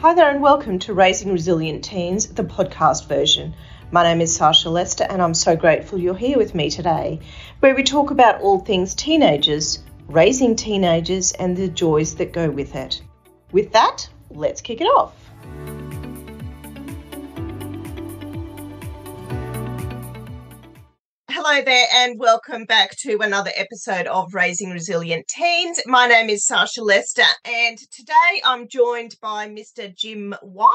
Hi there, and welcome to Raising Resilient Teens, the podcast version. My name is Sasha Lester, and I'm so grateful you're here with me today, where we talk about all things teenagers, raising teenagers, and the joys that go with it. With that, let's kick it off. Hello there, and welcome back to another episode of Raising Resilient Teens. My name is Sasha Lester, and today I'm joined by Mr. Jim White,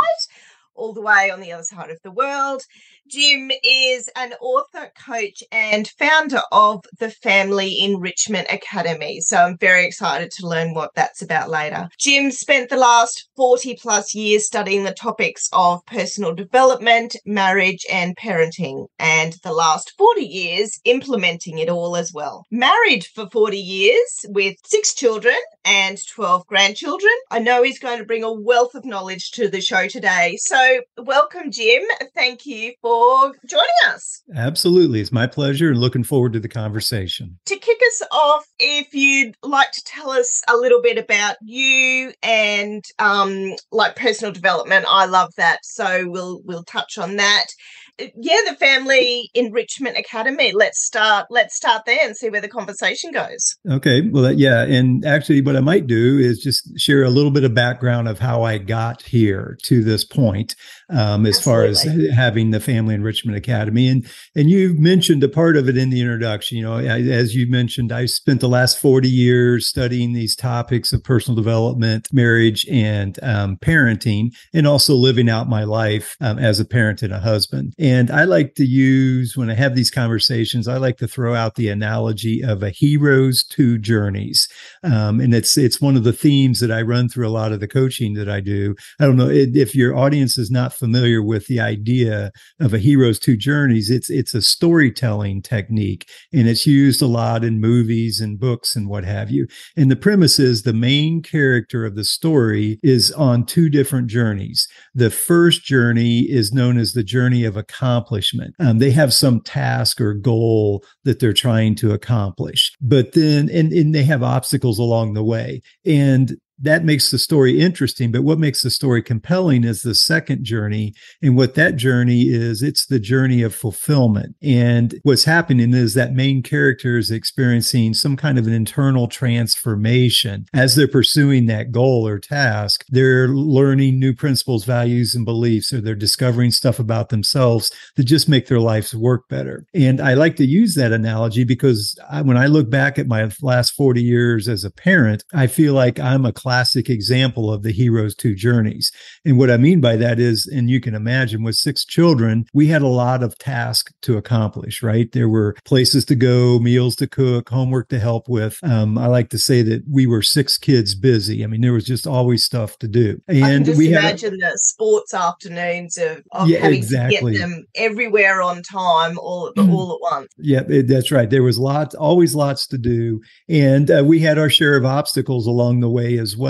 all the way on the other side of the world. Jim is an author, coach, and founder of the Family Enrichment Academy. So I'm very excited to learn what that's about later. Jim spent the last 40 plus years studying the topics of personal development, marriage, and parenting, and the last 40 years implementing it all as well. Married for 40 years with six children and 12 grandchildren. I know he's going to bring a wealth of knowledge to the show today. So, welcome, Jim. Thank you for for joining us. Absolutely. It's my pleasure and looking forward to the conversation. To kick us off, if you'd like to tell us a little bit about you and um, like personal development, I love that. So we'll we'll touch on that yeah, the Family Enrichment Academy. Let's start. Let's start there and see where the conversation goes. Okay. Well, yeah, and actually, what I might do is just share a little bit of background of how I got here to this point, um, as Absolutely. far as having the Family Enrichment Academy. And and you mentioned a part of it in the introduction. You know, as you mentioned, I spent the last forty years studying these topics of personal development, marriage, and um, parenting, and also living out my life um, as a parent and a husband. And I like to use, when I have these conversations, I like to throw out the analogy of a hero's two journeys. Um, and it's, it's one of the themes that I run through a lot of the coaching that I do. I don't know if your audience is not familiar with the idea of a hero's two journeys. It's, it's a storytelling technique and it's used a lot in movies and books and what have you. And the premise is the main character of the story is on two different journeys. The first journey is known as the journey of accomplishment. Um, they have some task or goal that they're trying to accomplish, but then, and, and they have obstacles along the way. And that makes the story interesting. But what makes the story compelling is the second journey. And what that journey is, it's the journey of fulfillment. And what's happening is that main character is experiencing some kind of an internal transformation as they're pursuing that goal or task. They're learning new principles, values, and beliefs, or they're discovering stuff about themselves that just make their lives work better. And I like to use that analogy because I, when I look back at my last 40 years as a parent, I feel like I'm a classic example of the hero's two journeys. And what I mean by that is, and you can imagine with six children, we had a lot of tasks to accomplish, right? There were places to go, meals to cook, homework to help with. Um, I like to say that we were six kids busy. I mean, there was just always stuff to do. And we imagine had, the sports afternoons of, of yeah, having exactly. to get them everywhere on time, all at, mm. all at once. Yeah, it, that's right. There was lots, always lots to do. And uh, we had our share of obstacles along the way as well.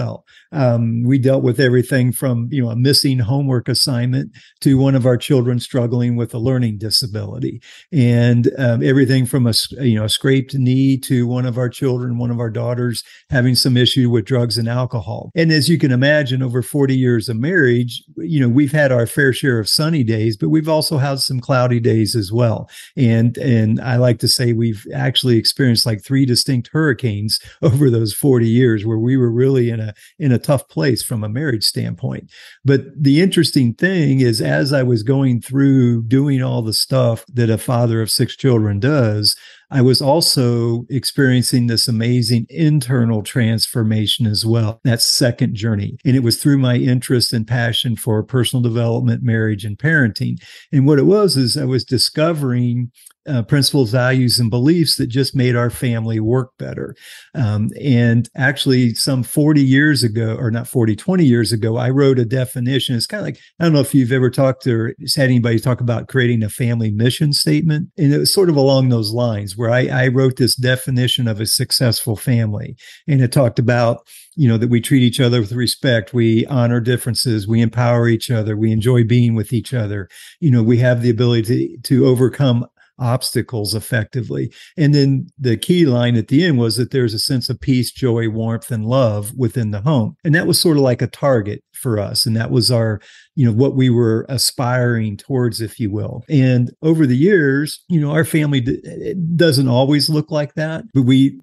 Um, we dealt with everything from you know a missing homework assignment to one of our children struggling with a learning disability, and um, everything from a you know a scraped knee to one of our children, one of our daughters having some issue with drugs and alcohol. And as you can imagine, over 40 years of marriage, you know we've had our fair share of sunny days, but we've also had some cloudy days as well. And and I like to say we've actually experienced like three distinct hurricanes over those 40 years where we were really in a in a tough place from a marriage standpoint. But the interesting thing is, as I was going through doing all the stuff that a father of six children does, I was also experiencing this amazing internal transformation as well, that second journey. And it was through my interest and passion for personal development, marriage, and parenting. And what it was is I was discovering uh, principles, values, and beliefs that just made our family work better. Um, and actually, some 40 years ago, or not 40, 20 years ago, I wrote a definition. It's kind of like, I don't know if you've ever talked or had anybody talk about creating a family mission statement. And it was sort of along those lines where I, I wrote this definition of a successful family. And it talked about, you know, that we treat each other with respect, we honor differences, we empower each other, we enjoy being with each other. You know, we have the ability to, to overcome obstacles effectively. And then the key line at the end was that there's a sense of peace, joy, warmth, and love within the home. And that was sort of like a target for us. And that was our, you know, what we were aspiring towards, if you will. And over the years, you know, our family d- doesn't always look like that, but we,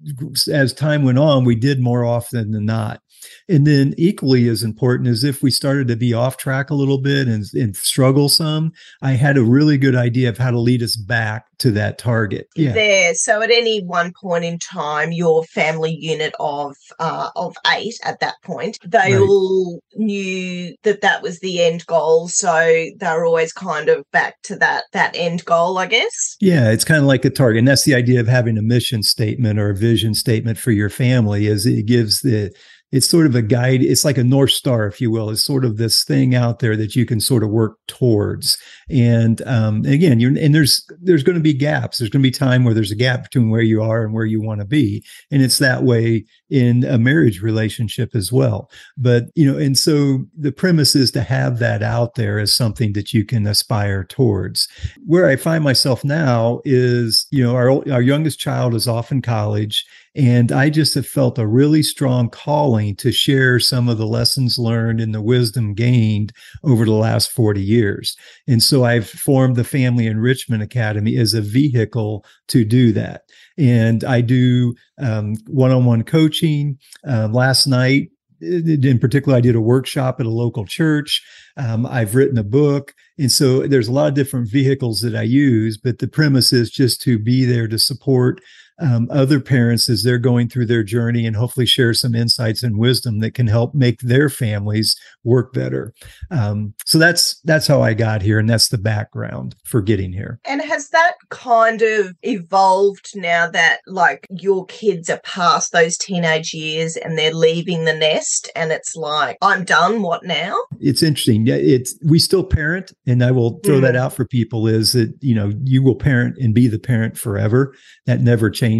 as time went on, we did more often than not. And then equally as important is if we started to be off track a little bit and, and, struggle some, I had a really good idea of how to lead us back to that target. Yeah. There. So at any one point in time, your family unit of uh, of eight at that point, they right. all knew that that was the end goal. So they're always kind of back to that that end goal, I guess. Yeah, it's kind of like a target. And that's the idea of having a mission statement or a vision statement for your family is it gives the it's sort of a guide. It's like a North Star, if you will. It's sort of this thing out there that you can sort of work towards. And um, again, you're and there's there's going to be gaps. There's going to be time where there's a gap between where you are and where you want to be, and it's that way in a marriage relationship as well. But you know, and so the premise is to have that out there as something that you can aspire towards. Where I find myself now is, you know, our our youngest child is off in college and I just have felt a really strong calling to share some of the lessons learned and the wisdom gained over the last 40 years. And so I've formed the Family Enrichment Academy as a vehicle to do that. And I do one on one coaching. Uh, last night, in particular, I did a workshop at a local church. Um, I've written a book. And so there's a lot of different vehicles that I use, but the premise is just to be there to support um, other parents as they're going through their journey and hopefully share some insights and wisdom that can help make their families work better. Um, so that's that's how I got here, and that's the background for getting here. And has that kind of evolved now that like your kids are past those teenage years and they're leaving the nest, and it's like I'm done. What now? It's interesting. Yeah, it's we still parent, and I will throw mm. that out for people. Is that you know you will parent and be the parent forever. That never changes.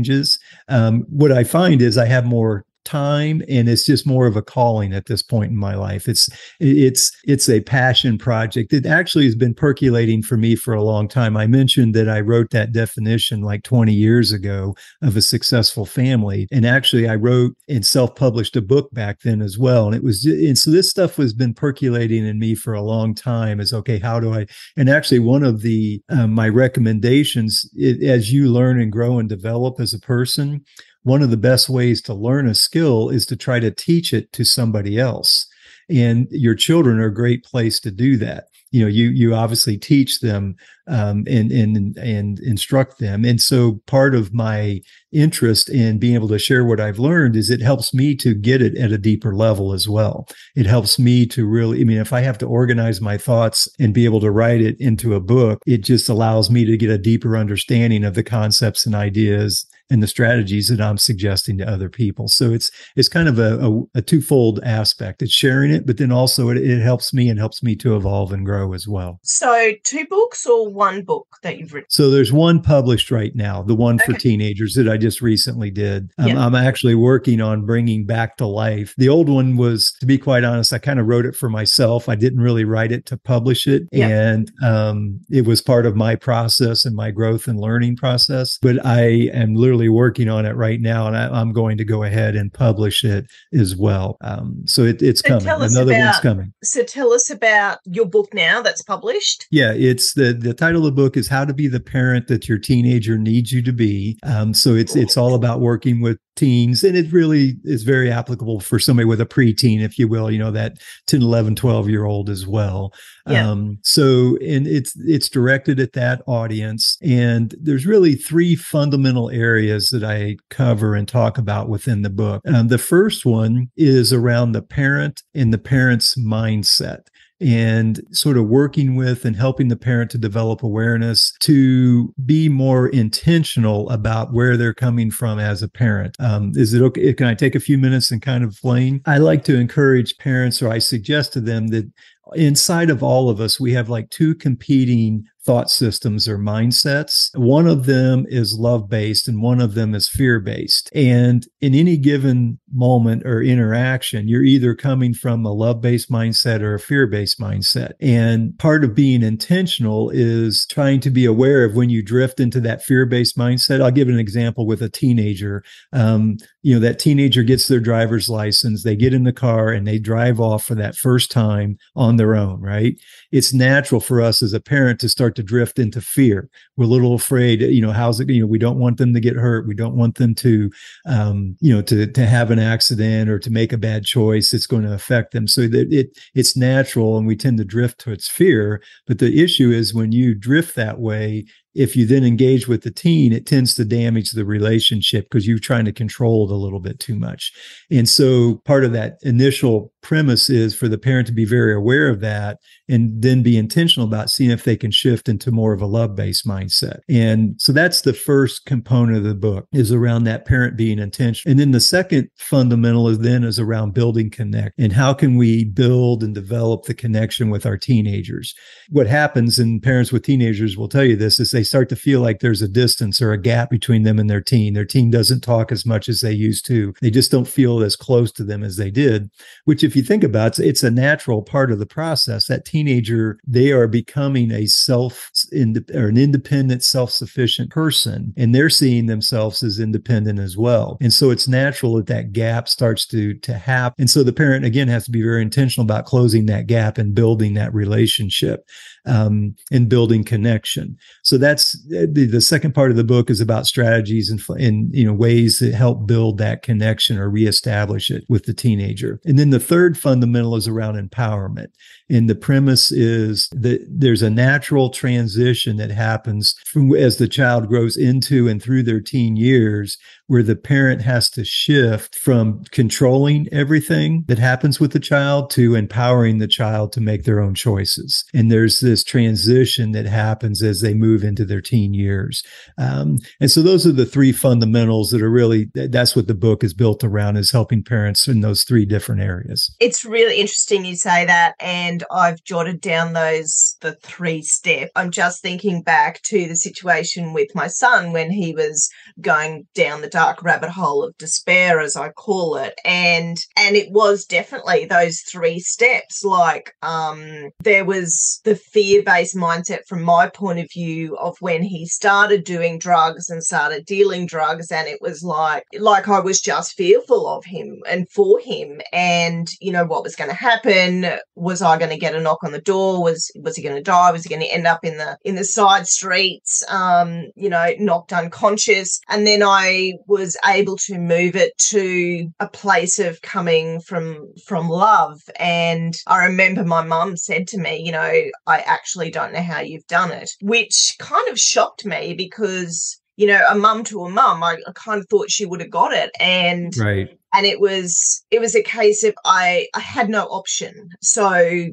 Um, what I find is I have more time and it's just more of a calling at this point in my life. It's it's it's a passion project. It actually has been percolating for me for a long time. I mentioned that i wrote that definition like 20 years ago of a successful family and actually i wrote and self-published a book back then as well and it was and so this stuff has been percolating in me for a long time is okay how do i and actually one of the um, my recommendations it, as you learn and grow and develop as a person one of the best ways to learn a skill is to try to teach it to somebody else. And your children are a great place to do that. You know, you you obviously teach them um, and and and instruct them. And so part of my interest in being able to share what I've learned is it helps me to get it at a deeper level as well. It helps me to really, I mean, if I have to organize my thoughts and be able to write it into a book, it just allows me to get a deeper understanding of the concepts and ideas and the strategies that I'm suggesting to other people. So it's it's kind of a, a, a twofold aspect. It's sharing it, but then also it, it, helps me and helps me to evolve and grow as well. So two books or one book that you've written? So there's one published right now, the one okay. for teenagers that I just recently did. Um, yeah. I'm actually working on bringing back to life. The old one was, to be quite honest, I kind of wrote it for myself. I didn't really write it to publish it, yeah. and um, it was part of my process and my growth and learning process. But I am literally literally working on it right now, and I, am going to go ahead and publish it as well. Um, so it, it's so coming. Another about, one's coming. So tell us about your book now that's published. Yeah, it's the the title of the book is How to Be the Parent That Your Teenager Needs You to Be. Um, so it's it's all about working with teens and it really is very applicable for somebody with a preteen if you will you know that 10 11 12 year old as well. Yeah. um so and it's it's directed at that audience and there's really three fundamental areas that i cover and talk about within the book. Um, the first one is around the parent and the parent's mindset and sort of working with and helping the parent to develop awareness to be more intentional about where they're coming from as a parent. Um, is it okay? Can I take a few minutes and kind of explain? I like to encourage parents, or I suggest to them that inside of all of us, we have like two competing thought systems or mindsets. One of them is love based and one of them is fear based. And in any given moment or interaction, you're either coming from a love based mindset or a fear based mindset. And part of being intentional is trying to be aware of when you drift into that fear based mindset. I'll give an example with a teenager. Um, you know, that teenager gets their driver's license, they get in the car and they drive off for that first time on their own, right? It's natural for us as a parent to start to drift into fear. We're a little afraid, you know, how's it, you know, we don't want them to get hurt. We don't want them to, um, you know, to, to have an accident or to make a bad choice. It's going to affect them. So that it, it's natural and we tend to drift towards fear. But the issue is when you drift that way, if you then engage with the teen, it tends to damage the relationship because you're trying to control it a little bit too much. And so part of that initial premise is for the parent to be very aware of that and then be intentional about seeing if they can shift into more of a love-based mindset. And so that's the first component of the book is around that parent being intentional. And then the second fundamental is then is around building connect and how can we build and develop the connection with our teenagers. What happens and parents with teenagers will tell you this is they start to feel like there's a distance or a gap between them and their teen. Their teen doesn't talk as much as they used to. They just don't feel as close to them as they did, which if you think about it, it's a natural part of the process. That teenager, they are becoming a self or an independent, self-sufficient person, and they're seeing themselves as independent as well. And so it's natural that that gap starts to to happen. And so the parent again has to be very intentional about closing that gap and building that relationship um, and building connection. So that's the, the second part of the book is about strategies and, and you know ways that help build that connection or reestablish it with the teenager. And then the third fundamental is around empowerment. And the premise is that there's a natural transition that happens from as the child grows into and through their teen years where the parent has to shift from controlling everything that happens with the child to empowering the child to make their own choices. And there's this transition that happens as they move into their teen years. Um, and so those are the three fundamentals that are really, that's what the book is built around is helping parents in those three different areas. It's really interesting you say that. And I've jotted down those, the three steps. I'm just thinking back to the situation with my son when he was going down the dark rabbit hole of despair as i call it. And and it was definitely those three steps like um there was the fear-based mindset from my point of view of when he started doing drugs and started dealing drugs and it was like like i was just fearful of him and for him. And you know what was going to happen? Was i going to get a knock on the door? Was was he going to die? Was he going to end up in the in the side streets um you know knocked unconscious? And then i was able to move it to a place of coming from from love. And i remember my mum said to me you know i actually don't know how you've done it which kind of shocked me because you know, a mum to a mum, I, I, kind of thought she would have got it. And right and it was it was a case of i i had no option. So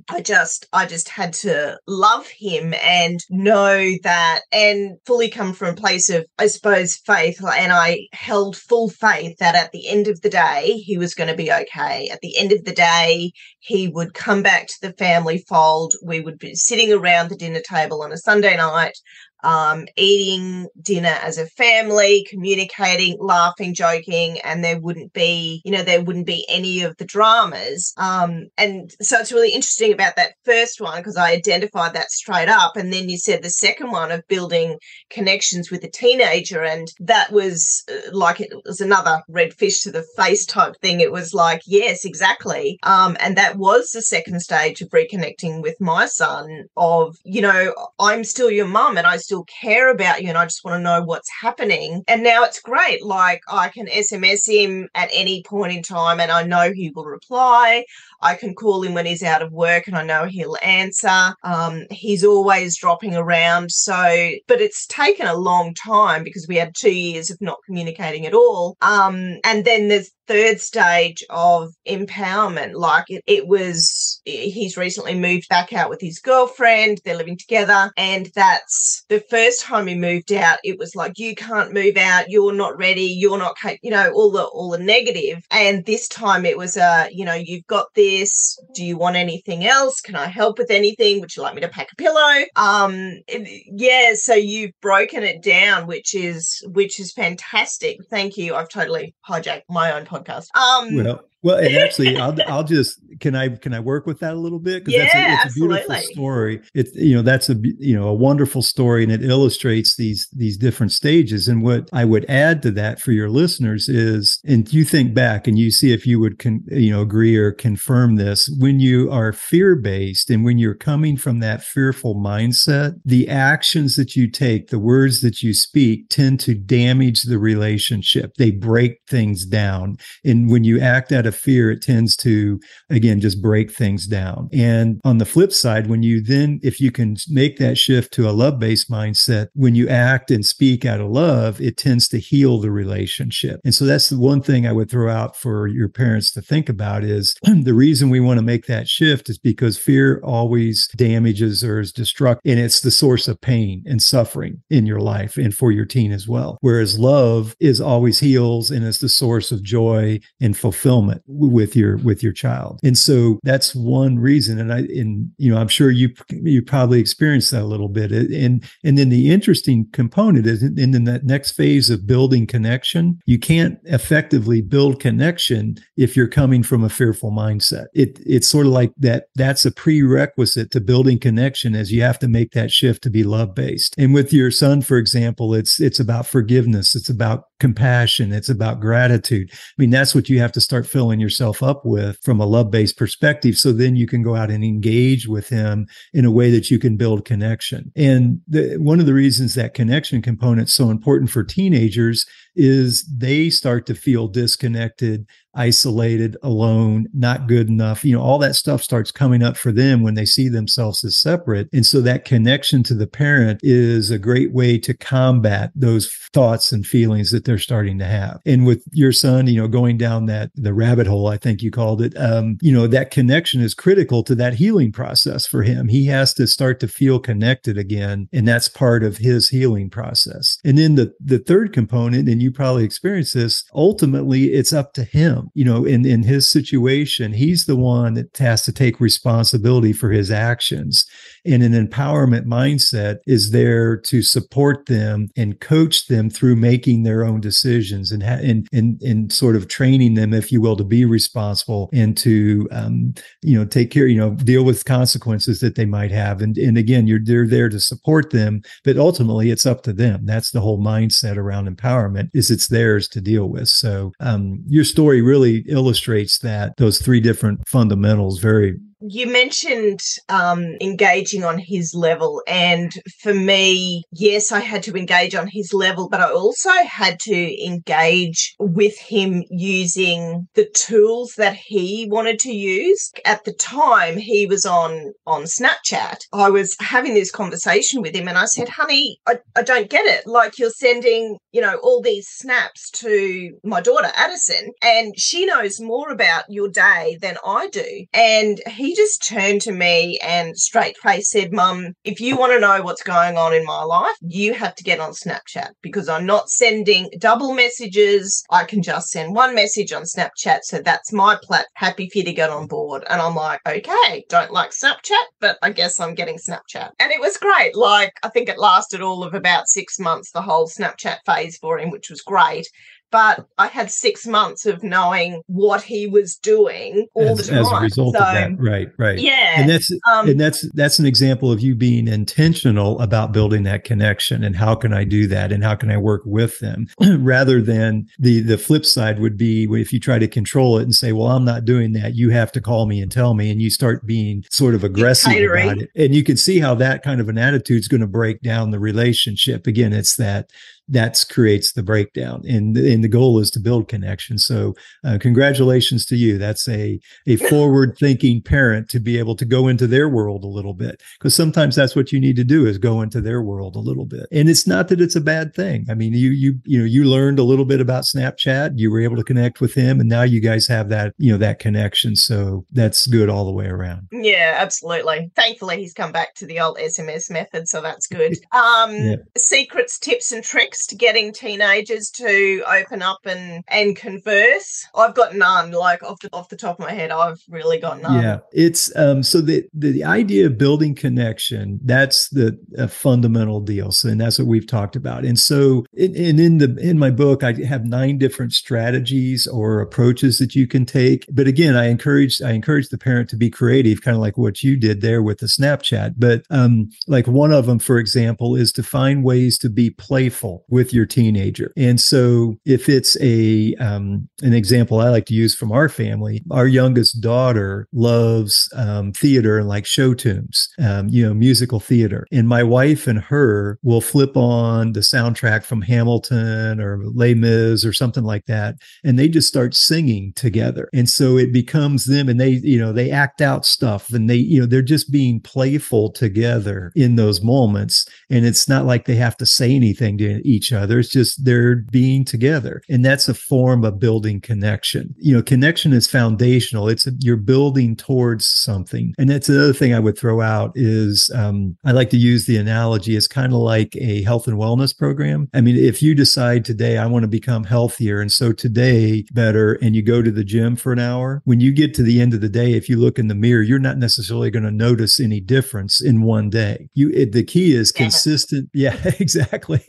i just i just had to love him and know that and fully come from a place of i suppose faith. And i held full faith that at the end of the day he was going to be okay. At the end of the day he would come back to the family fold. We would be sitting around the dinner table on a sunday night um, eating dinner as a family, communicating, laughing, joking, and there wouldn't be, you know, there wouldn't be any of the dramas. Um, and so it's really interesting about that first one because I identified that straight up. And then you said the second one of building connections with a teenager. And that was uh, like it was another red fish to the face type thing. It was like, yes, exactly. Um, and that was the second stage of reconnecting with my son of, you know, I'm still your mum and I still care about you and I just want to know what's happening. And now it's great. Like I can SMS him at any point in time and I know he will reply. I can call him when he's out of work and I know he'll answer. Um, he's always dropping around. So, but it's taken a long time because we had two years of not communicating at all. Um, and then there's third stage of empowerment. Like it, it was, he's recently moved back out with his girlfriend. They're living together. And that's the first time he moved out, it was like you can't move out, you're not ready, you're not, you know, all the all the negative. And this time it was a, you know, you've got this. Do you want anything else? Can I help with anything? Would you like me to pack a pillow? Um, yeah. So you've broken it down, which is which is fantastic. Thank you. I've totally hijacked my own podcast. Um, well, well, and actually, I'll I'll just can I can I work with that a little bit because yeah, that's a, it's a beautiful story. It's you know that's a you know a wonderful story, and it illustrates these these different stages. And what I would add to that for your listeners is, and you think back and you see if you would con, you know agree or confirm this when you are fear based and when you're coming from that fearful mindset, the actions that you take, the words that you speak, tend to damage the relationship. They break things down, and when you act out of fear, it tends to, again, just break things down. And on the flip side, when you then, if you can make that shift to a love based mindset, when you act and speak out of love, it tends to heal the relationship. And so that's the one thing I would throw out for your parents to think about is the reason we want to make that shift is because fear always damages or is destructive. And it's the source of pain and suffering in your life and for your teen as well. Whereas love is always heals and is the source of joy and fulfillment with your with your child. And so that's one reason and i and you know i'm sure you you probably experienced that a little bit. And and then the interesting component is in, in that next phase of building connection you can't effectively build connection if you're coming from a fearful mindset. It it's sort of like that that's a prerequisite to building connection as you have to make that shift to be love based and with your son for example it's it's about forgiveness it's about compassion it's about gratitude. I mean that's what you have to start filling filling yourself up with from a love based perspective. So then you can go out and engage with him in a way that you can build connection. And the, one of the reasons that connection component is so important for teenagers is they start to feel disconnected isolated, alone, not good enough. You know, all that stuff starts coming up for them when they see themselves as separate. And so that connection to the parent is a great way to combat those thoughts and feelings that they're starting to have. And with your son, you know, going down that the rabbit hole, I think you called it, um, you know, that connection is critical to that healing process for him. He has to start to feel connected again. And that's part of his healing process. And then the, the third component, and you probably experienced this, ultimately it's up to him you know, in, in his situation, he's the one that has to take responsibility for his actions. And an empowerment mindset is there to support them and coach them through making their own decisions and, ha- and, and, and sort of training them, if you will, to be responsible and to, um, you know, take care, you know, deal with consequences that they might have. And, and again, you're, they're there to support them, but ultimately it's up to them. That's the whole mindset around empowerment is it's theirs to deal with. So, um, your story really illustrates that those three different fundamentals very you mentioned um, engaging on his level. And for me, yes, I had to engage on his level, but I also had to engage with him using the tools that he wanted to use. At the time, he was on, on Snapchat. I was having this conversation with him and I said, honey, I, I don't get it. Like you're sending, you know, all these snaps to my daughter, Addison, and she knows more about your day than I do. And he he just turned to me and straight face said, Mum, if you want to know what's going on in my life, you have to get on Snapchat because I'm not sending double messages. I can just send one message on Snapchat. So that's my plat. Happy for you to get on board. And I'm like, okay, don't like Snapchat, but I guess I'm getting Snapchat. And it was great. Like, I think it lasted all of about six months, the whole Snapchat phase for him, which was great but I had six months of knowing what he was doing all as, the time. As a result so, of that, right, right, yeah, and that's um, and that's that's an example of you being intentional about building that connection and how can I do that and how can I work with them, rather than the the flip side would be if you try to control it and say, well, I'm not doing that, you have to call me and tell me, and you start being sort of aggressive about it, and you can see how that kind of an attitude is going to break down the relationship. Again, it's that that creates the breakdown. And, and the goal is to build connection. So uh, congratulations to you. That's a, a forward thinking parent to be able to go into their world a little bit. Because sometimes that's what you need to do is go into their world a little bit. And it's not that it's a bad thing. I mean, you, you, you know, you learned a little bit about Snapchat, you were able to connect with him and now you guys have that, you know, that connection. So that's good all the way around. Yeah, absolutely. Thankfully, he's come back to the old SMS method. So that's good. Um, yeah. Secrets, tips and tricks getting teenagers to open up and, and converse. I've got none. Like off the, off the top of my head, I've really got none. Yeah. It's, um, so the, the, idea of building connection, that's the fundamental deal. So, and that's what we've talked about. And so, and in the, in my book, I have nine different strategies or approaches that you can take. But again, I encourage, I encourage the parent to be creative, kind of like what you did there with the Snapchat. But, um, like one of them, for example, is to find ways to be playful with your teenager. And so if it's a, um, an example I like to use from our family, our youngest daughter loves, um, theater and like show tunes, um, you know, musical theater. And my wife and her will flip on the soundtrack from Hamilton or Les Mis or something like that. And they just start singing together. And so it becomes them and they, you know, they act out stuff and they, you know, they're just being playful together in those moments. And it's not like they have to say anything to each other. It's just they're being together. And that's a form of building connection. You know, connection is foundational. It's a, you're building towards something. And that's another thing I would throw out is um, I like to use the analogy. It's kind of like a health and wellness program. I mean, if you decide today, I want to become healthier. And so today better, and you go to the gym for an hour, when you get to the end of the day, if you look in the mirror, you're not necessarily going to notice any difference in one day. You, it, the key is consistent. Yeah, exactly.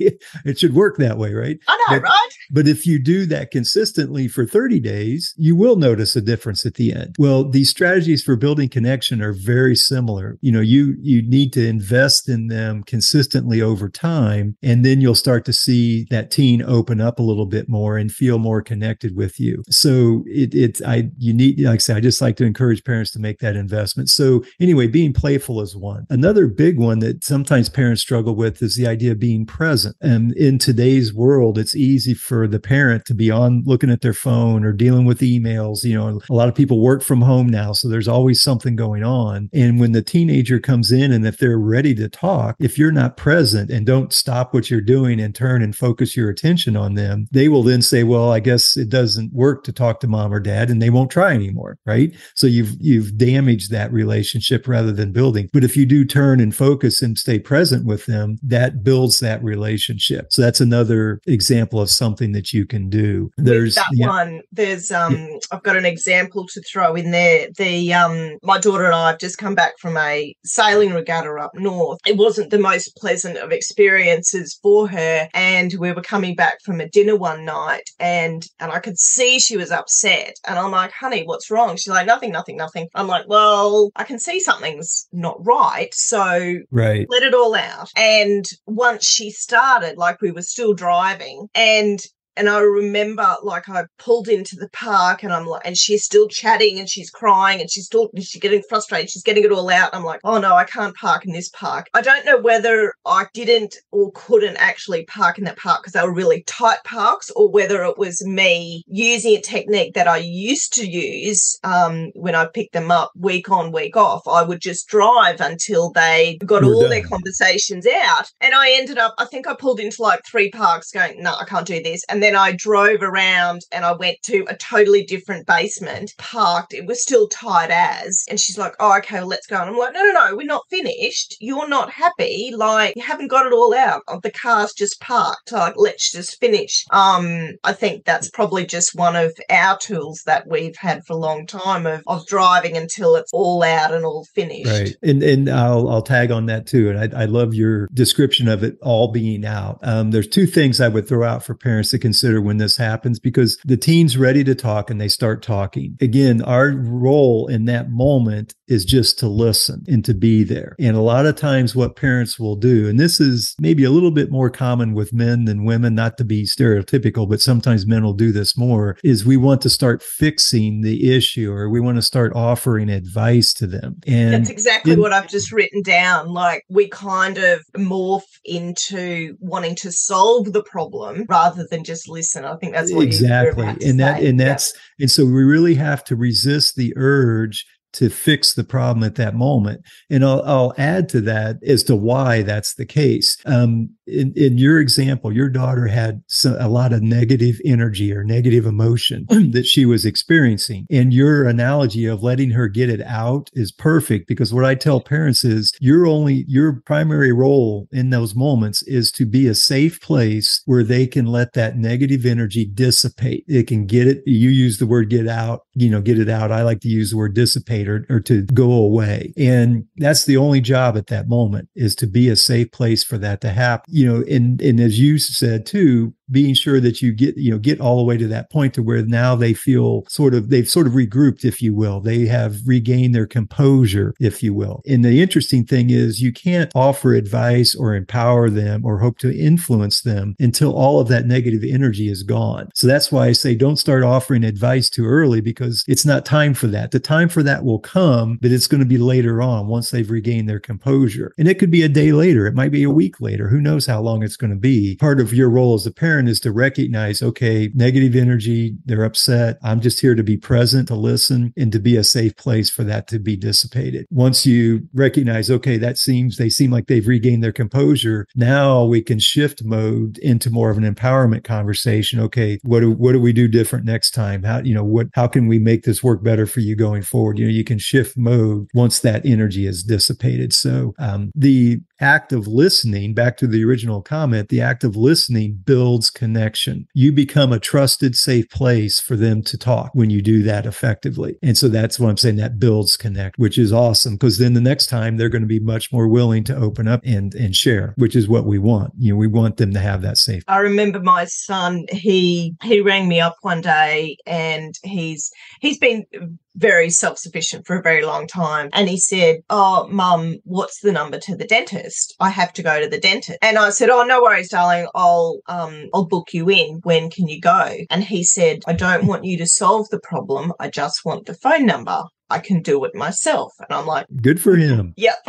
it should work that way, right? Oh, I know, but, right? But if you do that consistently for 30 days, you will notice a difference at the end. Well, these strategies for building connection are very similar. You know, you you need to invest in them consistently over time, and then you'll start to see that teen open up a little bit more and feel more connected with you. So it it I you need like I say, I just like to encourage parents to make that investment. So anyway, being playful is one. Another big one that sometimes parents struggle with is the idea of being present. And in today's world, it's easy for the parent to be on looking at their phone or dealing with emails. You know, a lot of people work from home now, so there's always something going on. And when the teenager comes in and if they're ready to talk, if you're not present and don't stop what you're doing and turn and focus your attention on them, they will then say, well, I guess it doesn't work to talk to mom or dad and they won't try anymore. Right. So you've, you've damaged that relationship rather than building. But if you do turn and focus and stay present with them, that builds that relationship. So that's another example of something that you can do. There's With that yeah. one. There's um yeah. I've got an example to throw in there. The um my daughter and I have just come back from a sailing regatta up north. It wasn't the most pleasant of experiences for her and we were coming back from a dinner one night and and I could see she was upset and I'm like, "Honey, what's wrong?" She's like, "Nothing, nothing, nothing." I'm like, "Well, I can see something's not right." So right. let it all out. And once she started, like we were still driving, and and I remember like I pulled into the park and I'm like, and she's still chatting and she's crying and she's talking, she's getting frustrated. She's getting it all out. I'm like, oh no, I can't park in this park. I don't know whether I didn't or couldn't actually park in that park because they were really tight parks or whether it was me using a technique that I used to use um, when I picked them up week on, week off. I would just drive until they got We're all done. their conversations out. And I ended up, I think I pulled into like three parks going, no, I can't do this. And then then I drove around and I went to a totally different basement, parked. It was still tight as. And she's like, oh, okay, well, let's go. And I'm like, no, no, no, we're not finished. You're not happy. Like, you haven't got it all out. The car's just parked. Like, let's just finish. Um, I think that's probably just one of our tools that we've had for a long time of, of driving until it's all out and all finished. Right. And and I'll I'll tag on that too. And I, I love your description of it all being out. Um, there's two things I would throw out for parents to consider consider when this happens because the teen's ready to talk and they start talking. Again, our role in that moment is just to listen and to be there. And a lot of times, what parents will do, and this is maybe a little bit more common with men than women, not to be stereotypical, but sometimes men will do this more, is we want to start fixing the issue or we want to start offering advice to them. And that's exactly in, what I've just written down. Like we kind of morph into wanting to solve the problem rather than just listen. I think that's what exactly. and that, and that's, yeah. and so we really have to resist the urge to fix the problem at that moment. And I'll, I'll add to that as to why that's the case. Um, in, in, your example, your daughter had some, a lot of negative energy or negative emotion that she was experiencing. And your analogy of letting her get it out is perfect because what I tell parents is your only, your primary role in those moments is to be a safe place where they can let that negative energy dissipate. It can get it. You use the word get out, you know, get it out. I like to use the word dissipate or, or to go away. And that's the only job at that moment is to be a safe place for that to happen. You know, and and as you said too, being sure that you get you know get all the way to that point to where now they feel sort of they've sort of regrouped if you will. They have regained their composure if you will. And the interesting thing is you can't offer advice or empower them or hope to influence them until all of that negative energy is gone. So that's why i say don't start offering advice too early because it's not time for that. The time for that will come but it's going to be later on once they've regained their composure. And it could be a day later. It might be a week later. Who knows how long it's going to be. Part of your role as a parent is to recognize, okay, negative energy, they're upset. I'm just here to be present, to listen, and to be a safe place for that to be dissipated. Once you recognize, okay, that seems, they seem like they've regained their composure. Now we can shift mode into more of an empowerment conversation. Okay, what do, what do we do different next time? How, you know, what, how can we make this work better for you going forward? You know, you can shift mode once that energy is dissipated. So, um, the act of listening, back to the original comment, the act of listening builds connection. You become a trusted, safe place for them to talk when you do that effectively. And so that's what I'm saying that builds connect, which is awesome because then the next time they're going to be much more willing to open up and, and share, which is what we want. You know, we want them to have that safe. I remember my son, he, he rang me up one day and he's, he's been very self sufficient for a very long time. And he said, Oh, mum, what's the number to the dentist? I have to go to the dentist. And I said, Oh, no worries, darling. I'll, um, I'll book you in. When can you go? And he said, I don't want you to solve the problem. I just want the phone number. I can do it myself. And I'm like, Good for him. Yep.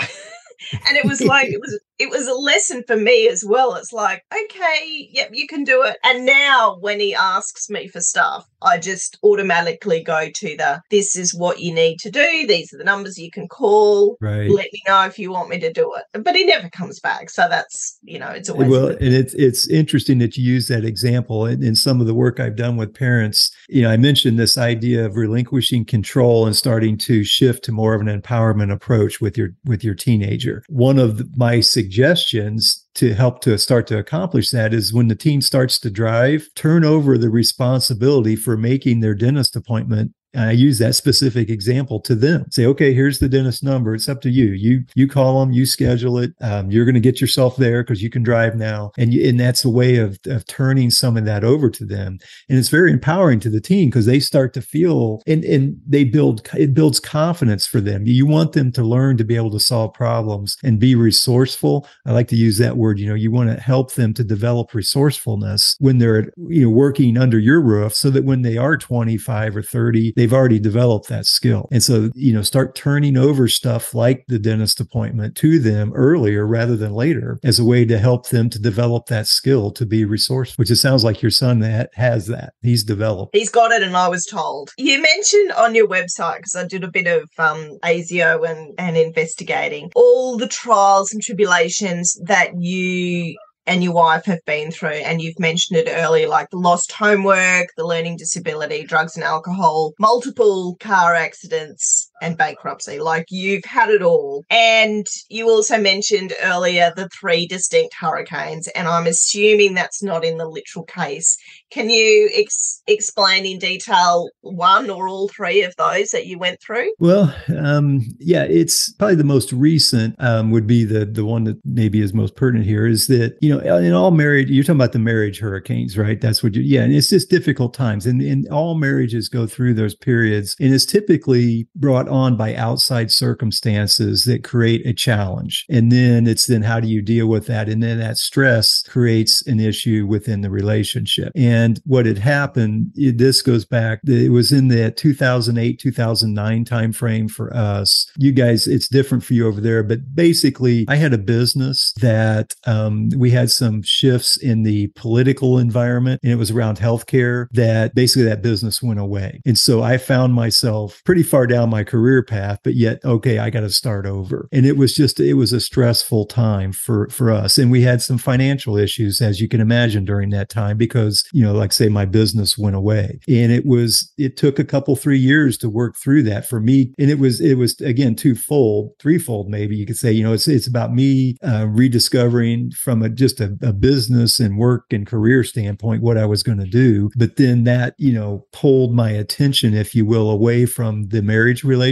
and it was like it was it was a lesson for me as well it's like okay yep you can do it and now when he asks me for stuff i just automatically go to the this is what you need to do. These are the numbers you can call. Right. Let me know if you want me to do it. But he never comes back. So that's you know it's always well good. and it's it's interesting that you use that example in, in some of the work i've done with parents. You know i mentioned this idea of relinquishing control and starting to shift to more of an empowerment approach with your with your teenager. One of my suggestions to help to start to accomplish that is when the teen starts to drive, turn over the responsibility for making their dentist appointment I use that specific example to them. Say, okay, here's the dentist number. It's up to you. You you call them, you schedule it. Um, you're going to get yourself there because you can drive now, and you, and that's a way of of turning some of that over to them. And it's very empowering to the team because they start to feel and and they build it builds confidence for them. You want them to learn to be able to solve problems and be resourceful. I like to use that word. You know, you want to help them to develop resourcefulness when they're you know working under your roof, so that when they are 25 or 30 they've already developed that skill. And so, you know, start turning over stuff like the dentist appointment to them earlier rather than later as a way to help them to develop that skill to be resourceful, which it sounds like your son that has that. He's developed. He's got it, and I was told. You mentioned on your website, because I did a bit of um, ASIO and, and investigating, all the trials and tribulations that you and your wife have been through. And you've mentioned it earlier, like the lost homework, the learning disability, drugs and alcohol, multiple car accidents, and bankruptcy. Like you've had it all. And you also mentioned earlier the three distinct hurricanes. And I'm assuming that's not in the literal case. Can you ex- explain in detail one or all three of those that you went through? Well, um, yeah, it's probably the most recent um, would be the the one that maybe is most pertinent here is that you know in all marriage you're talking about the marriage hurricanes, right? That's what you yeah, and it's just difficult times, and and all marriages go through those periods, and it's typically brought on by outside circumstances that create a challenge. And then it's then how do you deal with that? And then that stress creates an issue within the relationship. And what had happened, this goes back, it was in the 2008, 2009 timeframe for us. You guys, it's different for you over there, but basically I had a business that um, we had some shifts in the political environment and it was around healthcare that basically that business went away. And so I found myself pretty far down my career path, but yet, okay, I got to start over. And it was just, it was a stressful time for, for us. And we had some financial issues, as you can imagine, during that time because, you know, like say my business went away. And it was, it took a couple, three years to work through that for me. And it was, it was again, twofold, threefold, maybe you could say, you know, it's, it's about me uh, rediscovering from a, just a, a business and work and career standpoint what I was going to do. But then that, you know, pulled my attention, if you will, away from the marriage relationship.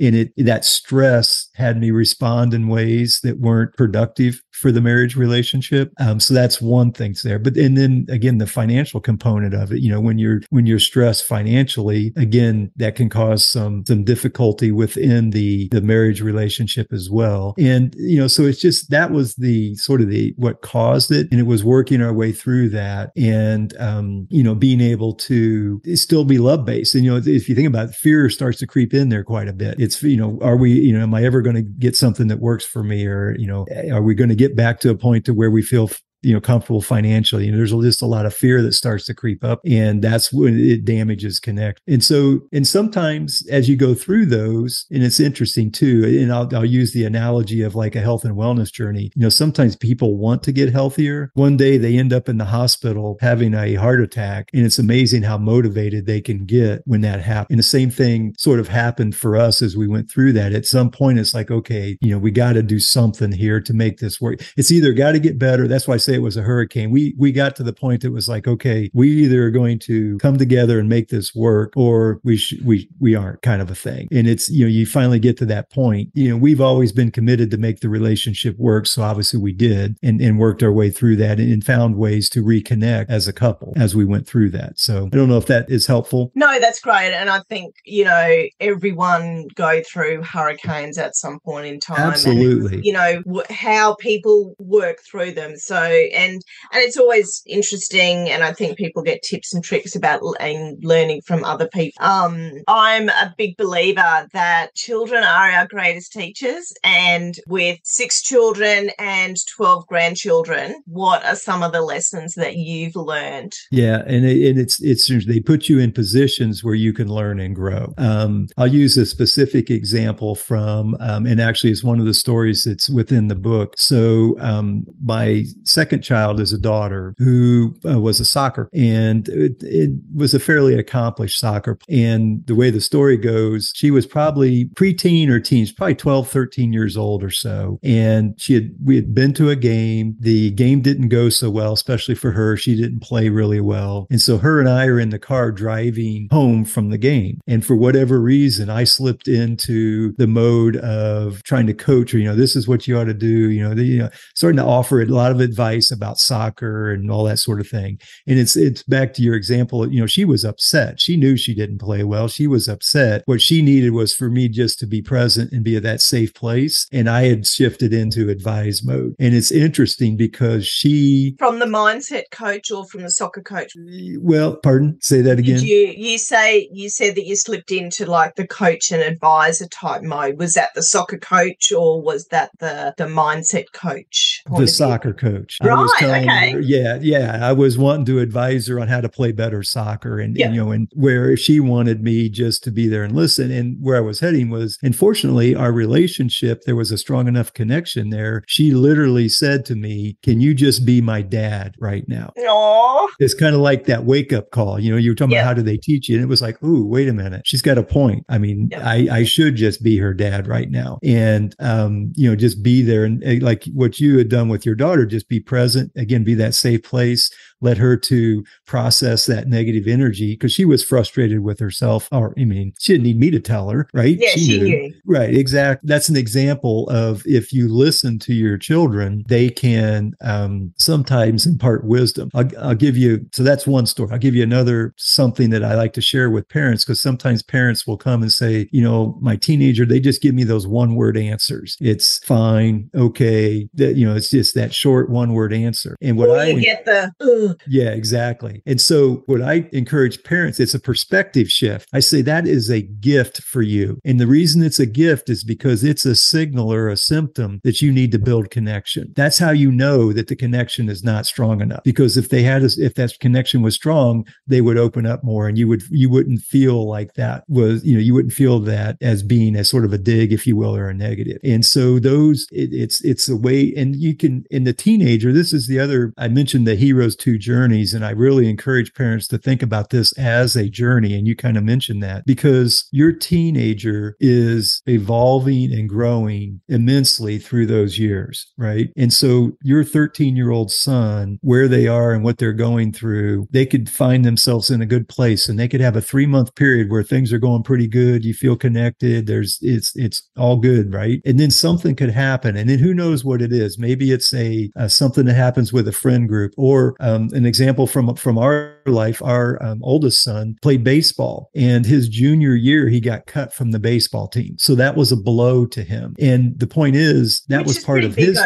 And it, that stress had me respond in ways that weren't productive for the marriage relationship. Um, so that's one thing there. But and then again, the financial component of it, you know, when you're when you're stressed financially, again, that can cause some some difficulty within the the marriage relationship as well. And you know, so it's just that was the sort of the what caused it, and it was working our way through that, and um, you know, being able to still be love based. And you know, if you think about it, fear starts to creep in there quite a bit. It's you know, are we you know, am I ever going to get something that works for me, or you know, are we going to get get back to a point to where we feel you know comfortable financially. You know there's just a lot of fear that starts to creep up and that's when it damages connect. And so and sometimes as you go through those and it's interesting too and I'll, I'll use the analogy of like a health and wellness journey. You know sometimes people want to get healthier. One day they end up in the hospital having a heart attack and it's amazing how motivated they can get when that happens and the same thing sort of happened for us as we went through that. At some point it's like okay you know we got to do something here to make this work. It's either got to get better that's why I say it was a hurricane. We we got to the point that was like, okay, we either are going to come together and make this work, or we sh- we we aren't, kind of a thing. And it's you know you finally get to that point. You know we've always been committed to make the relationship work, so obviously we did, and and worked our way through that, and, and found ways to reconnect as a couple as we went through that. So I don't know if that is helpful. No, that's great, and I think you know everyone go through hurricanes at some point in time. Absolutely. And, you know w- how people work through them. So and and it's always interesting and i think people get tips and tricks about and learning from other people um i'm a big believer that children are our greatest teachers and with six children and 12 grandchildren what are some of the lessons that you've learned? Yeah and, it, and it's it's they put you in positions where you can learn and grow. Um, i'll use a specific example from um, and actually it's one of the stories that's within the book. So um, my second second child is a daughter who uh, was a soccer and it, it, was a fairly accomplished soccer. And the way the story goes, she was probably preteen or teens, probably 12, 13 years old or so. And she had, we had been to a game. The game didn't go so well, especially for her. She didn't play really well. And so her and I are in the car driving home from the game. And for whatever reason, I slipped into the mode of trying to coach her, you know, this is what you ought to do, you know, the, you know starting to offer a lot of advice about soccer and all that sort of thing. And it's it's back to your example. You know, she was upset. She knew she didn't play well. She was upset. What she needed was for me just to be present and be at that safe place. And I had shifted into advise mode. And it's interesting because she from the mindset coach or from the soccer coach. Well, pardon. Say that again. Did you you say you said that you slipped into like the coach and advisor type mode. Was that the soccer coach or was that the the mindset coach? The soccer coach. Right was telling okay. her, yeah, yeah, I was wanting to advise her on how to play better soccer, and, yeah. and, you know, and where she wanted me just to be there and listen, and where I was heading was, unfortunately, our relationship there was a strong enough connection there. She literally said to me, "Can you just be my dad right now?" Aww. It's kind of like that wake up call. You know, you were talking yeah. about how do they teach you, and it was like, "Ooh, wait a minute, she's got a point." I mean, yeah. I I should just be her dad right now, and um, you know, just be there and eh, like what you had done with your daughter, just be present again be that safe place led her to process that negative energy because she was frustrated with herself. Or, I mean, she didn't need me to tell her, right? Yeah, she, she knew. Right, exactly. That's an example of if you listen to your children, they can um, sometimes impart wisdom. I'll, I'll give you, so that's one story. I'll give you another something that I like to share with parents because sometimes parents will come and say, you know, my teenager, they just give me those one word answers. It's fine, okay. That, you know, it's just that short one word answer. And what I get the, Ugh. yeah, exactly. And so what I encourage parents, it's a perspective shift. I say that is a gift for you. And the reason it's a gift is because it's a signal or a symptom that you need to build connection. That's how you know that the connection is not strong enough. Because if they had, a, if that connection was strong, they would open up more and you would, you wouldn't feel like that was, you know, you wouldn't feel that as being a sort of a dig, if you will, or a negative. And so those, it, it's, it's a way, and you can, in the teenager, this is the other, I mentioned the heroes two journeys, and I really encourage parents to think about this as a journey. And you kind of mentioned that because your teenager is evolving and growing immensely through those years, right? And so your 13 year old son, where they are and what they're going through, they could find themselves in a good place and they could have a three month period where things are going pretty good. You feel connected. There's, it's, it's all good, right? And then something could happen. And then who knows what it is? Maybe it's a, uh, something that happens with a friend group or um, an example from, from our life. Our um, oldest son played baseball and his junior year, he got cut from the baseball team. So that was a blow to him. And the point is that Which was is part of his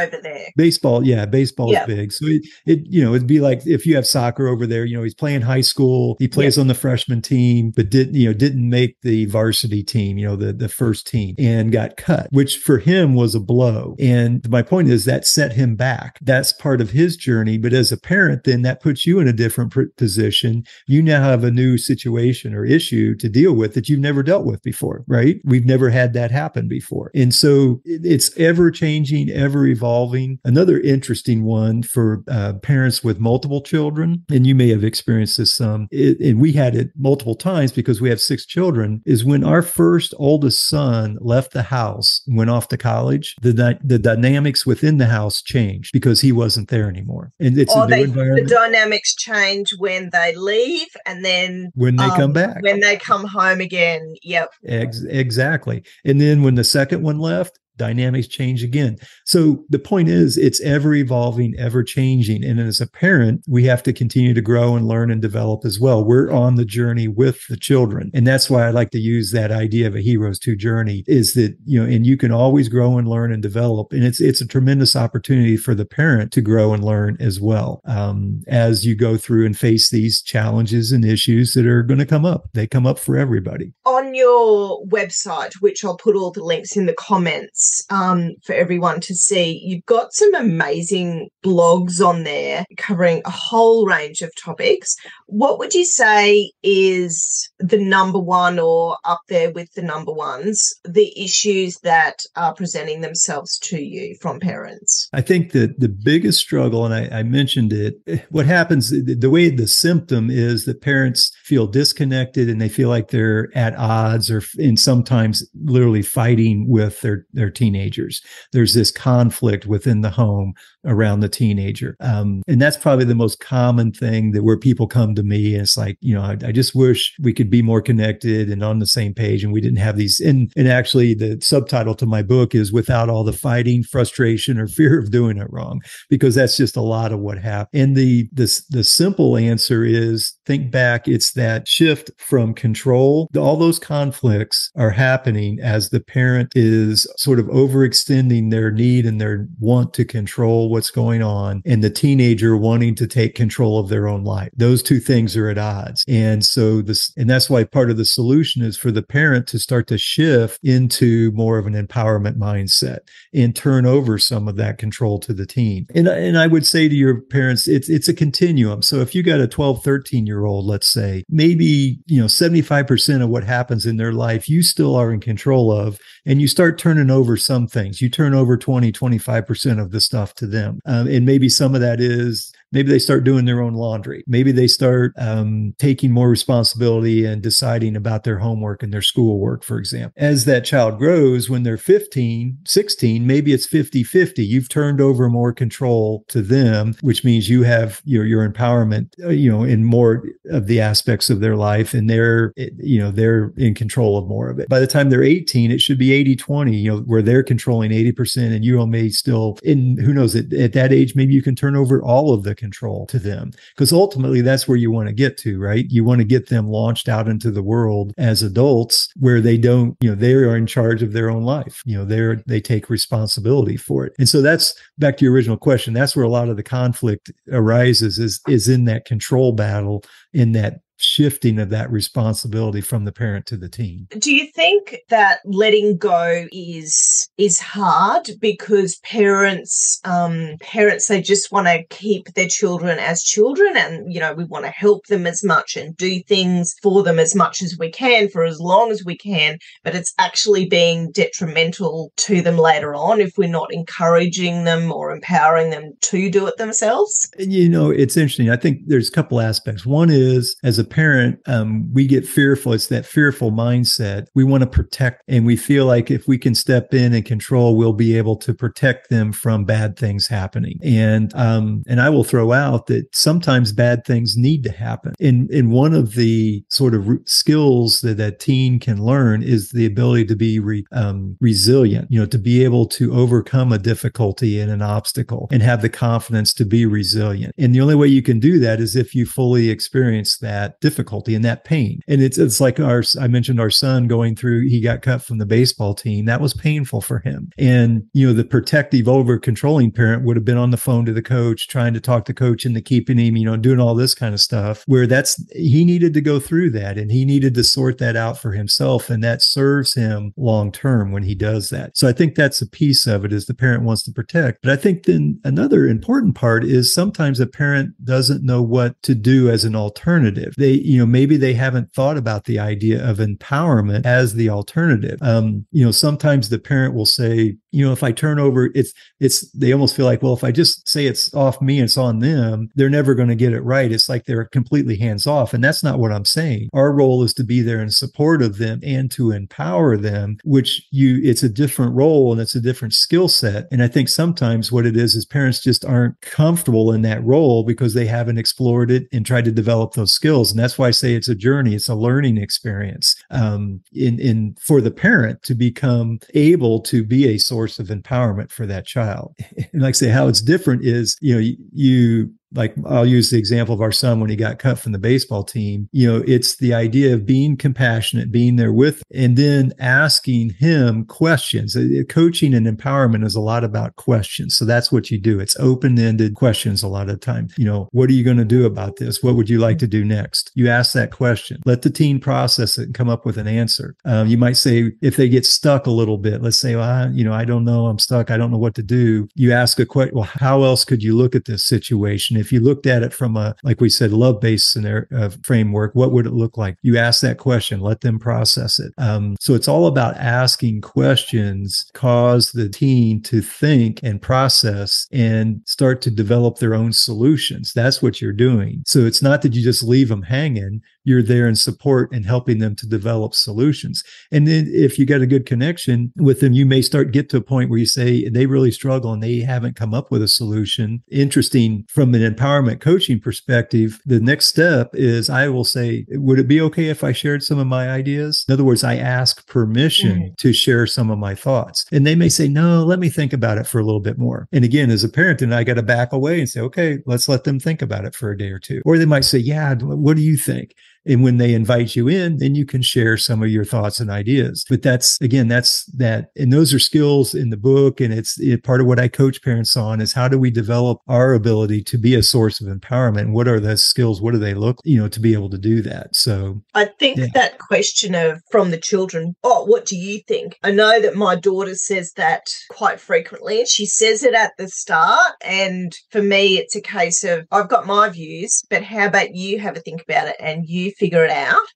baseball. Yeah. Baseball Yeah. is big. So it, it, you know, it'd be like if you have soccer over there, you know, he's playing high school, he plays on the freshman team, but didn't, you know, didn't make the varsity team, you know, the, the first team and got cut, which for him was a blow. And my point is that set him back. That's part of his journey. But as a parent, then that puts you in a different pr- position. You now have a new situation or issue to deal with that you've never dealt with before, right? We've never had that happen before. And so it's ever changing, ever evolving. Another interesting one for uh, parents with multiple children, and you may have experienced this some, it, and we had it multiple times because we have six children, is when our first oldest son left the house, went off to college, the, dy- the dynamics within the house changed because he wasn't there anymore. And it's Or a new they, the dynamics change when they leave and then when they um, come back. When they come home again. Yep. Ex- exactly. And then when the second one left, dynamics change again. So the point is, it's ever evolving, ever changing. And as a parent, we have to continue to grow and learn and develop as well. We're on the journey with the children. And that's why I like to use that idea of a hero's two journey is that, you know, and you can always grow and learn and develop. And it's, it's a tremendous opportunity for the parent to grow and learn as well. Um, as you go through and face these challenges and issues that are going to come up, they come up for everybody. On your website, which I'll put all the links in the comments um, for everyone to see, you've got some amazing blogs on there covering a whole range of topics. What would you say is the number one or up there with the number ones, the issues that are presenting themselves to you from parents? I think that the biggest struggle, and I, I mentioned it, what happens, the way the symptom is that parents feel disconnected and they feel like they're at odds or, and sometimes literally fighting with their, their teenagers. There's this conflict within the home around the teenager. Um, and that's probably the most common thing that where people come to me and it's like, you know, I, I just wish we could be more connected and on the same page and we didn't have these. And, and actually the subtitle to my book is without all the fighting, frustration, or fear of doing it wrong, because that's just a lot of what happened. And the, the, the simple answer is think back. It's that shift from control. All those conflicts are happening as the parent is sort of overextending their need and their want to control what's going on and the teenager wanting to take control of their own life. Those two things are at odds. And so this, and that's why part of the solution is for the parent to start to shift into more of an empowerment mindset and turn over some of that control to the teen. And, and I would say to your parents, it's, it's a continuum. So if you got a 12, 13 year old, let's say, maybe, you know, 75% of what happens in their life, you still are in control of, and you start turning over some things. You turn over 20, 25% of the stuff to them. Um, and maybe some of that is maybe they start doing their own laundry. Maybe they start um, taking more responsibility and deciding about their homework and their schoolwork, for example. As that child grows, when they're 15, 16, maybe it's 50 50. You've turned over more control to them, which means you have your, your empowerment, uh, you know, in more of the aspects of their life and they're, you know, they're in control of more of it. By the time they're 18, it should be 80 20, you know, where they're controlling 80% and you may still, in who knows, at, at that age, maybe you can turn over all of the control to them because ultimately that's where you want to get to, right? You want to get them launched out into the world as adults where they don't, you know, they are in charge of their own life. You know, they're, they take responsibility for it. And so that's back to your original question. That's where a lot of the conflict arises is, is in that control battle in that shifting of that responsibility from the parent to the teen. Do you think that letting go is is hard because parents um parents they just want to keep their children as children and you know we want to help them as much and do things for them as much as we can for as long as we can but it's actually being detrimental to them later on if we're not encouraging them or empowering them to do it themselves. You know, it's interesting. I think there's a couple aspects. One is as a parent, um, we get fearful. It's that fearful mindset. We want to protect, and we feel like if we can step in and control, we'll be able to protect them from bad things happening. And um, and I will throw out that sometimes bad things need to happen. In in one of the sort of skills that a teen can learn is the ability to be re, um, resilient. You know, to be able to overcome a difficulty and an obstacle and have the confidence to be resilient. And the only way you can do that is if you fully experience that difficulty and that pain. And it's it's like our I mentioned our son going through he got cut from the baseball team. That was painful for him. And you know, the protective over controlling parent would have been on the phone to the coach trying to talk to coach into keeping him, you know, doing all this kind of stuff where that's he needed to go through that and he needed to sort that out for himself and that serves him long term when he does that. So I think that's a piece of it is the parent wants to protect. But I think then another important part is sometimes a parent doesn't know what to do as an alternative. They you know, maybe they haven't thought about the idea of empowerment as the alternative. Um, you know, sometimes the parent will say, you know, if I turn over, it's, it's, they almost feel like, well, if I just say it's off me, it's on them, they're never going to get it right. It's like they're completely hands off. And that's not what I'm saying. Our role is to be there in support of them and to empower them, which you, it's a different role and it's a different skill set. And I think sometimes what it is is parents just aren't comfortable in that role because they haven't explored it and tried to develop those skills. And that's why I say it's a journey. It's a learning experience um, in in for the parent to become able to be a source of empowerment for that child. And like I say, how it's different is you know you, you like I'll use the example of our son when he got cut from the baseball team. You know, it's the idea of being compassionate, being there with, and then asking him questions. Uh, coaching and empowerment is a lot about questions. So that's what you do. It's open ended questions a lot of the time. You know, what are you going to do about this? What would you like to do next? You ask that question. Let the teen process it and come up with an answer. Um, you might say, if they get stuck a little bit, let's say, well, I, you know, I don't know, I'm stuck. I don't know what to do. You ask a question. Well, how else could you look at this situation? If you looked at it from a, like we said, love based scenario uh, framework, what would it look like? You ask that question, let them process it. Um, so it's all about asking questions, cause the teen to think and process and start to develop their own solutions. That's what you're doing. So it's not that you just leave them hanging you're there in support and helping them to develop solutions. And then if you got a good connection with them, you may start get to a point where you say they really struggle and they haven't come up with a solution. Interesting from an empowerment coaching perspective, the next step is I will say, would it be okay if I shared some of my ideas? In other words, I ask permission mm-hmm. to share some of my thoughts. And they may say, no, let me think about it for a little bit more. And again, as a parent, then I got to back away and say, okay, let's let them think about it for a day or two. Or they might say, yeah, what do you think? And when they invite you in, then you can share some of your thoughts and ideas. But that's again, that's that, and those are skills in the book. And it's it, part of what I coach parents on is how do we develop our ability to be a source of empowerment? What are those skills? What do they look, you know, to be able to do that? So I think yeah. that question of from the children, oh, what do you think? I know that my daughter says that quite frequently. She says it at the start. And for me, it's a case of I've got my views, but how about you have a think about it and you figure it out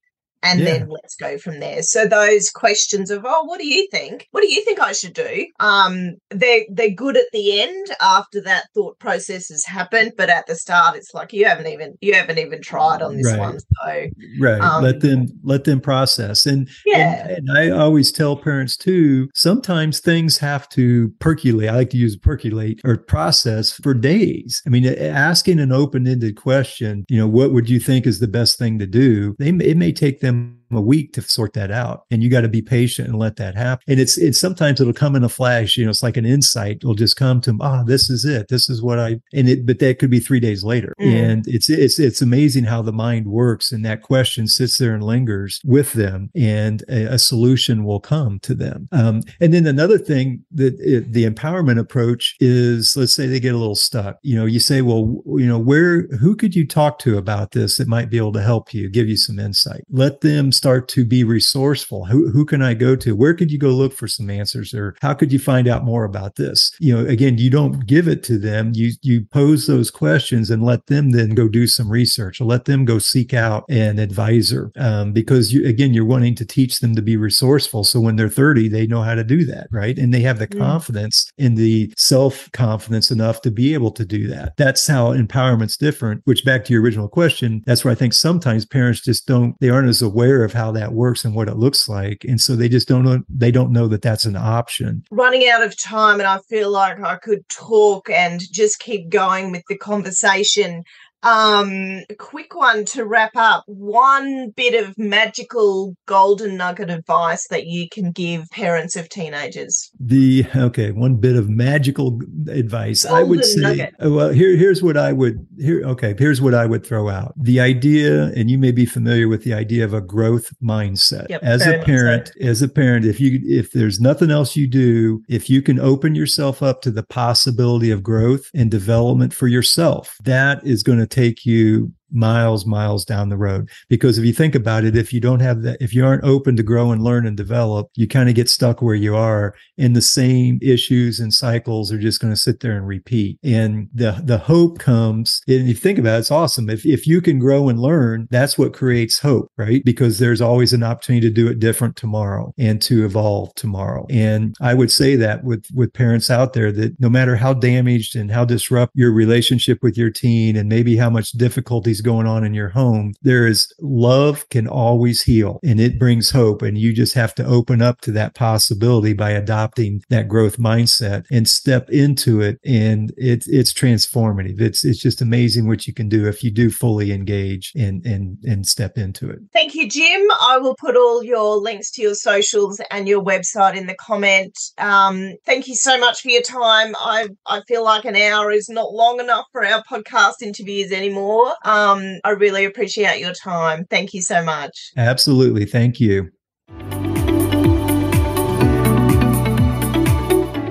and yeah. then let's go from there. So those questions of, oh, what do you think? What do you think I should do? Um, they they're good at the end after that thought process has happened, but at the start, it's like you haven't even you haven't even tried on this right. one. So right, um, let them let them process. And yeah, and, and I always tell parents too. Sometimes things have to percolate. I like to use percolate or process for days. I mean, asking an open ended question, you know, what would you think is the best thing to do? They it may take them them a week to sort that out. And you got to be patient and let that happen. And it's, it's sometimes it'll come in a flash, you know, it's like an insight will just come to them. Ah, oh, this is it. This is what I, and it, but that could be three days later. Mm. And it's, it's, it's amazing how the mind works. And that question sits there and lingers with them and a, a solution will come to them. Um, and then another thing that it, the empowerment approach is, let's say they get a little stuck. You know, you say, well, you know, where, who could you talk to about this that might be able to help you, give you some insight? Let them start to be resourceful. Who, who can I go to? Where could you go look for some answers or how could you find out more about this? You know, again, you don't give it to them. You, you pose those questions and let them then go do some research or let them go seek out an advisor. Um, because you, again, you're wanting to teach them to be resourceful. So when they're 30, they know how to do that. Right. And they have the mm. confidence in the self confidence enough to be able to do that. That's how empowerment's different, which back to your original question, that's where I think sometimes parents just don't, they aren't as aware of how that works and what it looks like. And so they just don't know they don't know that that's an option. Running out of time and i feel like i could talk and just keep going with the conversation um, a quick one to wrap up. One bit of magical golden nugget advice that you can give parents of teenagers. The okay, one bit of magical advice golden I would say. Nugget. Uh, well, here here's what I would here. Okay, here's what I would throw out. The idea, and you may be familiar with the idea of a growth mindset. Yep, as a parent, mindset. as a parent, if you if there's nothing else you do, if you can open yourself up to the possibility of growth and development for yourself, that is going to take you miles, miles down the road. Because if you think about it, if you don't have that, if you aren't open to grow and learn and develop, you kind of get stuck where you are and the same issues and cycles are just going to sit there and repeat. And the, the hope comes, and you think about it, it's awesome. If, if you can grow and learn, that's what creates hope, right? Because there's always an opportunity to do it different tomorrow and to evolve tomorrow. And I would say that with, with parents out there that no matter how damaged and how disrupt your relationship with your teen and maybe how much difficulties going on in your home, there is love can always heal and it brings hope. And you just have to open up to that possibility by adopting that growth mindset and step into it. And it's, it's transformative. It's, it's just amazing what you can do if you do fully engage and, and, and step into it. Thank you, Jim. I will put all your links to your socials and your website in the comment. Um, thank you so much for your time. I, I feel like an hour is not long enough for our podcast interviews anymore. Um, um, I really appreciate your time. Thank you so much. Absolutely. Thank you.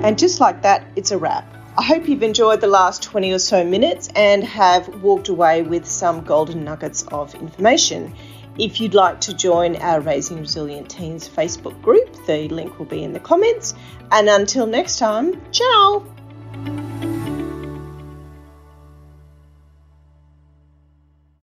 And just like that, it's a wrap. I hope you've enjoyed the last 20 or so minutes and have walked away with some golden nuggets of information. If you'd like to join our Raising Resilient Teens Facebook group, the link will be in the comments. And until next time, ciao!